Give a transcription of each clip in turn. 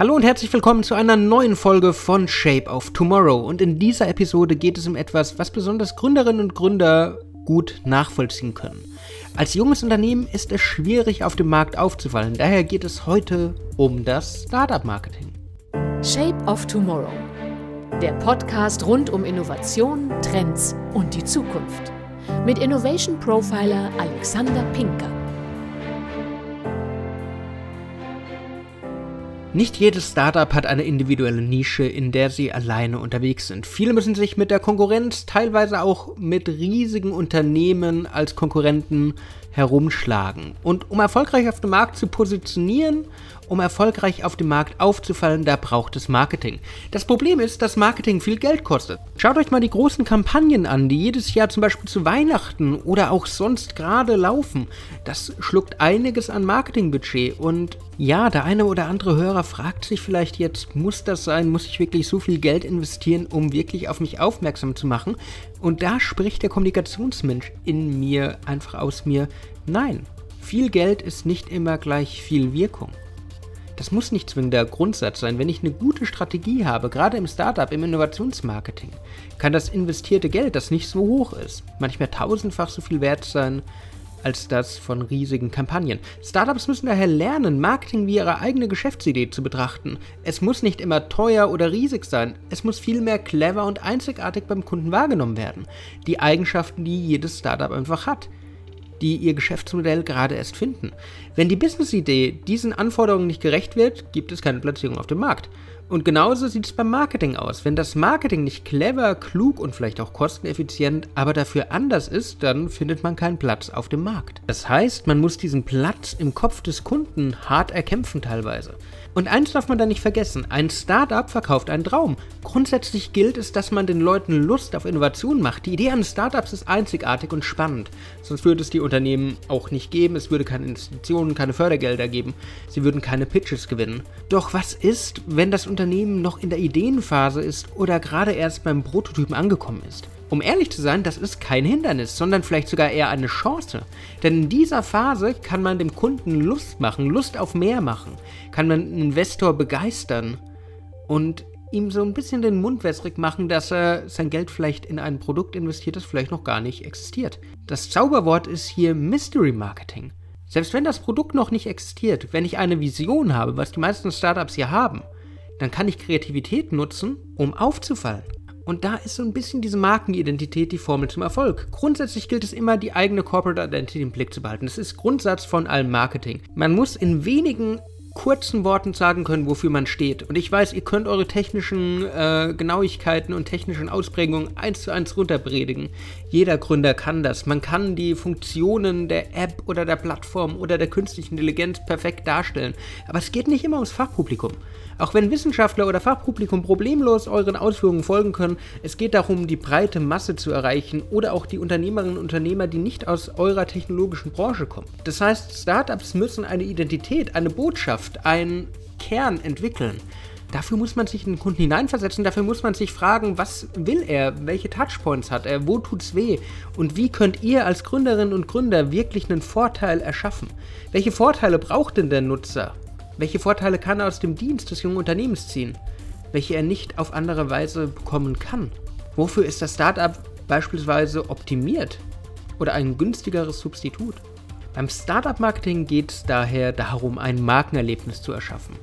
Hallo und herzlich willkommen zu einer neuen Folge von Shape of Tomorrow. Und in dieser Episode geht es um etwas, was besonders Gründerinnen und Gründer gut nachvollziehen können. Als junges Unternehmen ist es schwierig, auf dem Markt aufzufallen. Daher geht es heute um das Startup-Marketing. Shape of Tomorrow. Der Podcast rund um Innovation, Trends und die Zukunft. Mit Innovation Profiler Alexander Pinker. Nicht jedes Startup hat eine individuelle Nische, in der sie alleine unterwegs sind. Viele müssen sich mit der Konkurrenz, teilweise auch mit riesigen Unternehmen als Konkurrenten herumschlagen. Und um erfolgreich auf dem Markt zu positionieren um erfolgreich auf dem Markt aufzufallen, da braucht es Marketing. Das Problem ist, dass Marketing viel Geld kostet. Schaut euch mal die großen Kampagnen an, die jedes Jahr zum Beispiel zu Weihnachten oder auch sonst gerade laufen. Das schluckt einiges an Marketingbudget und ja, der eine oder andere Hörer fragt sich vielleicht jetzt, muss das sein, muss ich wirklich so viel Geld investieren, um wirklich auf mich aufmerksam zu machen? Und da spricht der Kommunikationsmensch in mir einfach aus mir, nein, viel Geld ist nicht immer gleich viel Wirkung. Das muss nicht zwingend der Grundsatz sein. Wenn ich eine gute Strategie habe, gerade im Startup, im Innovationsmarketing, kann das investierte Geld, das nicht so hoch ist, manchmal tausendfach so viel wert sein als das von riesigen Kampagnen. Startups müssen daher lernen, Marketing wie ihre eigene Geschäftsidee zu betrachten. Es muss nicht immer teuer oder riesig sein, es muss vielmehr clever und einzigartig beim Kunden wahrgenommen werden. Die Eigenschaften, die jedes Startup einfach hat die ihr Geschäftsmodell gerade erst finden. Wenn die Business-Idee diesen Anforderungen nicht gerecht wird, gibt es keine Platzierung auf dem Markt. Und genauso sieht es beim Marketing aus. Wenn das Marketing nicht clever, klug und vielleicht auch kosteneffizient, aber dafür anders ist, dann findet man keinen Platz auf dem Markt. Das heißt, man muss diesen Platz im Kopf des Kunden hart erkämpfen teilweise. Und eins darf man da nicht vergessen, ein Startup verkauft einen Traum. Grundsätzlich gilt es, dass man den Leuten Lust auf Innovation macht. Die Idee eines Startups ist einzigartig und spannend. Sonst würde es die Unternehmen auch nicht geben, es würde keine Investitionen, keine Fördergelder geben, sie würden keine Pitches gewinnen. Doch was ist, wenn das Unternehmen noch in der Ideenphase ist oder gerade erst beim Prototypen angekommen ist? Um ehrlich zu sein, das ist kein Hindernis, sondern vielleicht sogar eher eine Chance. Denn in dieser Phase kann man dem Kunden Lust machen, Lust auf mehr machen, kann man einen Investor begeistern und ihm so ein bisschen den Mund wässrig machen, dass er sein Geld vielleicht in ein Produkt investiert, das vielleicht noch gar nicht existiert. Das Zauberwort ist hier Mystery Marketing. Selbst wenn das Produkt noch nicht existiert, wenn ich eine Vision habe, was die meisten Startups hier haben, dann kann ich Kreativität nutzen, um aufzufallen. Und da ist so ein bisschen diese Markenidentität die Formel zum Erfolg. Grundsätzlich gilt es immer, die eigene Corporate Identity im Blick zu behalten. Das ist Grundsatz von allem Marketing. Man muss in wenigen kurzen Worten sagen können, wofür man steht. Und ich weiß, ihr könnt eure technischen äh, Genauigkeiten und technischen Ausprägungen eins zu eins runterpredigen. Jeder Gründer kann das. Man kann die Funktionen der App oder der Plattform oder der künstlichen Intelligenz perfekt darstellen. Aber es geht nicht immer ums Fachpublikum. Auch wenn Wissenschaftler oder Fachpublikum problemlos euren Ausführungen folgen können, es geht darum, die breite Masse zu erreichen oder auch die Unternehmerinnen und Unternehmer, die nicht aus eurer technologischen Branche kommen. Das heißt, Startups müssen eine Identität, eine Botschaft, einen Kern entwickeln. Dafür muss man sich in den Kunden hineinversetzen, dafür muss man sich fragen, was will er, welche Touchpoints hat er, wo tut's weh und wie könnt ihr als Gründerinnen und Gründer wirklich einen Vorteil erschaffen? Welche Vorteile braucht denn der Nutzer? Welche Vorteile kann er aus dem Dienst des jungen Unternehmens ziehen, welche er nicht auf andere Weise bekommen kann? Wofür ist das Startup beispielsweise optimiert oder ein günstigeres Substitut? Beim Startup-Marketing geht es daher darum, ein Markenerlebnis zu erschaffen.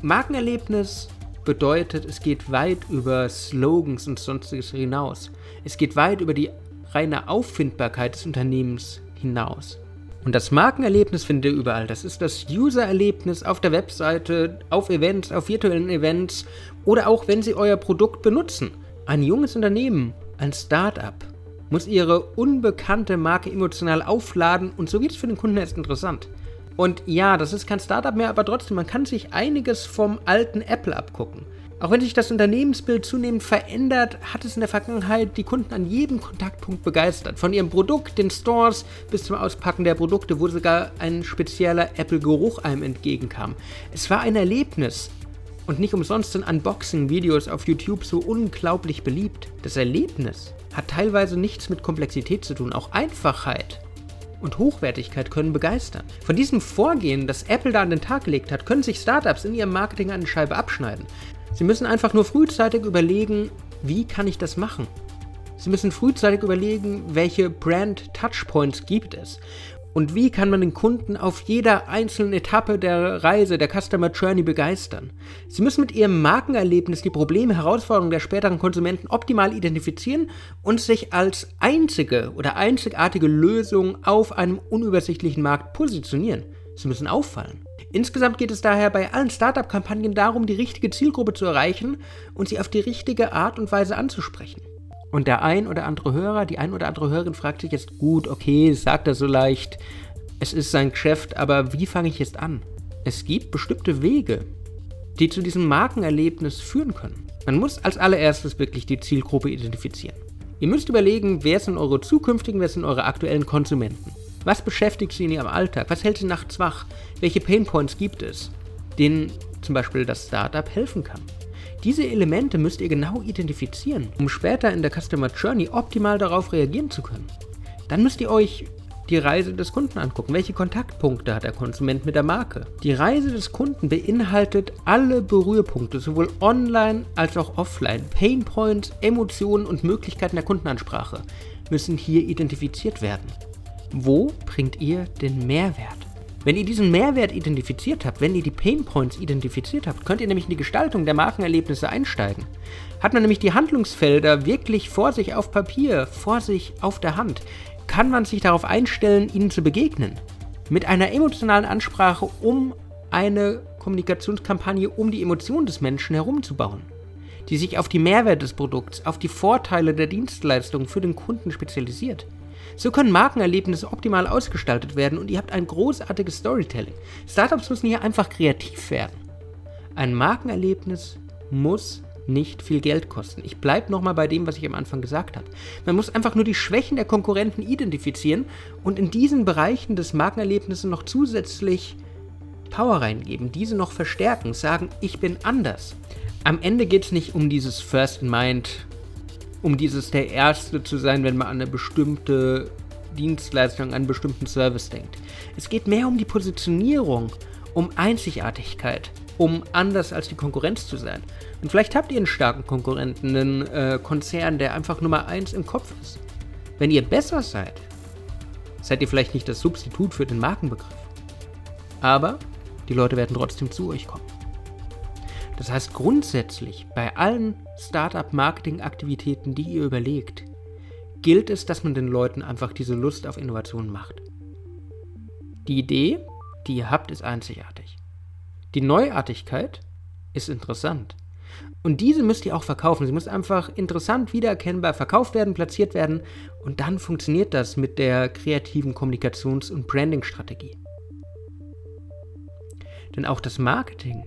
Markenerlebnis bedeutet, es geht weit über Slogans und sonstiges hinaus. Es geht weit über die reine Auffindbarkeit des Unternehmens hinaus. Und das Markenerlebnis findet ihr überall. Das ist das User-Erlebnis auf der Webseite, auf Events, auf virtuellen Events oder auch wenn Sie euer Produkt benutzen. Ein junges Unternehmen, ein Start-up, muss ihre unbekannte Marke emotional aufladen und so wird es für den Kunden erst interessant. Und ja, das ist kein Startup mehr, aber trotzdem, man kann sich einiges vom alten Apple abgucken. Auch wenn sich das Unternehmensbild zunehmend verändert, hat es in der Vergangenheit die Kunden an jedem Kontaktpunkt begeistert. Von ihrem Produkt, den Stores bis zum Auspacken der Produkte, wo sogar ein spezieller Apple-Geruch einem entgegenkam. Es war ein Erlebnis. Und nicht umsonst sind Unboxing-Videos auf YouTube so unglaublich beliebt. Das Erlebnis hat teilweise nichts mit Komplexität zu tun, auch Einfachheit und Hochwertigkeit können begeistern. Von diesem Vorgehen, das Apple da an den Tag gelegt hat, können sich Startups in ihrem Marketing eine Scheibe abschneiden. Sie müssen einfach nur frühzeitig überlegen, wie kann ich das machen? Sie müssen frühzeitig überlegen, welche Brand Touchpoints gibt es und wie kann man den Kunden auf jeder einzelnen Etappe der Reise, der Customer Journey begeistern? Sie müssen mit ihrem Markenerlebnis die Probleme, Herausforderungen der späteren Konsumenten optimal identifizieren und sich als einzige oder einzigartige Lösung auf einem unübersichtlichen Markt positionieren. Sie müssen auffallen. Insgesamt geht es daher bei allen Startup-Kampagnen darum, die richtige Zielgruppe zu erreichen und sie auf die richtige Art und Weise anzusprechen. Und der ein oder andere Hörer, die ein oder andere Hörerin fragt sich jetzt, gut, okay, sagt er so leicht, es ist sein Geschäft, aber wie fange ich jetzt an? Es gibt bestimmte Wege, die zu diesem Markenerlebnis führen können. Man muss als allererstes wirklich die Zielgruppe identifizieren. Ihr müsst überlegen, wer sind eure zukünftigen, wer sind eure aktuellen Konsumenten. Was beschäftigt sie in ihrem Alltag? Was hält sie nachts wach? Welche Painpoints gibt es, denen zum Beispiel das Startup helfen kann? Diese Elemente müsst ihr genau identifizieren, um später in der Customer Journey optimal darauf reagieren zu können. Dann müsst ihr euch die Reise des Kunden angucken. Welche Kontaktpunkte hat der Konsument mit der Marke? Die Reise des Kunden beinhaltet alle Berührpunkte, sowohl online als auch offline. Painpoints, Emotionen und Möglichkeiten der Kundenansprache müssen hier identifiziert werden. Wo bringt ihr den Mehrwert? Wenn ihr diesen Mehrwert identifiziert habt, wenn ihr die Pain Points identifiziert habt, könnt ihr nämlich in die Gestaltung der Markenerlebnisse einsteigen. Hat man nämlich die Handlungsfelder wirklich vor sich auf Papier, vor sich auf der Hand, kann man sich darauf einstellen, ihnen zu begegnen. Mit einer emotionalen Ansprache, um eine Kommunikationskampagne um die Emotionen des Menschen herumzubauen, die sich auf die Mehrwert des Produkts, auf die Vorteile der Dienstleistung für den Kunden spezialisiert. So können Markenerlebnisse optimal ausgestaltet werden und ihr habt ein großartiges Storytelling. Startups müssen hier einfach kreativ werden. Ein Markenerlebnis muss nicht viel Geld kosten. Ich bleibe nochmal bei dem, was ich am Anfang gesagt habe. Man muss einfach nur die Schwächen der Konkurrenten identifizieren und in diesen Bereichen des Markenerlebnisses noch zusätzlich Power reingeben, diese noch verstärken, sagen, ich bin anders. Am Ende geht es nicht um dieses First in Mind um dieses der Erste zu sein, wenn man an eine bestimmte Dienstleistung, an einen bestimmten Service denkt. Es geht mehr um die Positionierung, um Einzigartigkeit, um anders als die Konkurrenz zu sein. Und vielleicht habt ihr einen starken Konkurrenten, einen äh, Konzern, der einfach Nummer eins im Kopf ist. Wenn ihr besser seid, seid ihr vielleicht nicht das Substitut für den Markenbegriff. Aber die Leute werden trotzdem zu euch kommen. Das heißt grundsätzlich bei allen Startup-Marketing-Aktivitäten, die ihr überlegt, gilt es, dass man den Leuten einfach diese Lust auf Innovation macht. Die Idee, die ihr habt, ist einzigartig. Die Neuartigkeit ist interessant. Und diese müsst ihr auch verkaufen. Sie muss einfach interessant, wiedererkennbar verkauft werden, platziert werden. Und dann funktioniert das mit der kreativen Kommunikations- und Branding-Strategie. Denn auch das Marketing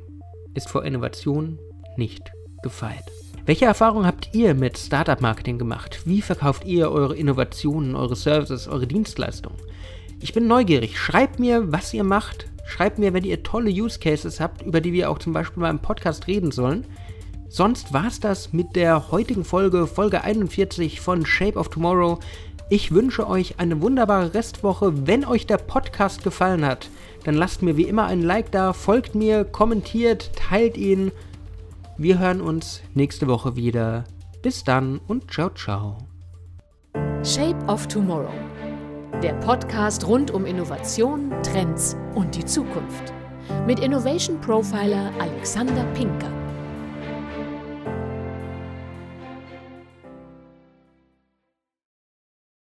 ist vor Innovation nicht gefeit. Welche Erfahrungen habt ihr mit Startup-Marketing gemacht? Wie verkauft ihr eure Innovationen, eure Services, eure Dienstleistungen? Ich bin neugierig. Schreibt mir, was ihr macht. Schreibt mir, wenn ihr tolle Use Cases habt, über die wir auch zum Beispiel mal im Podcast reden sollen. Sonst war es das mit der heutigen Folge, Folge 41 von Shape of Tomorrow. Ich wünsche euch eine wunderbare Restwoche. Wenn euch der Podcast gefallen hat, dann lasst mir wie immer ein Like da, folgt mir, kommentiert, teilt ihn. Wir hören uns nächste Woche wieder. Bis dann und ciao, ciao. Shape of Tomorrow. Der Podcast rund um Innovation, Trends und die Zukunft. Mit Innovation Profiler Alexander Pinker.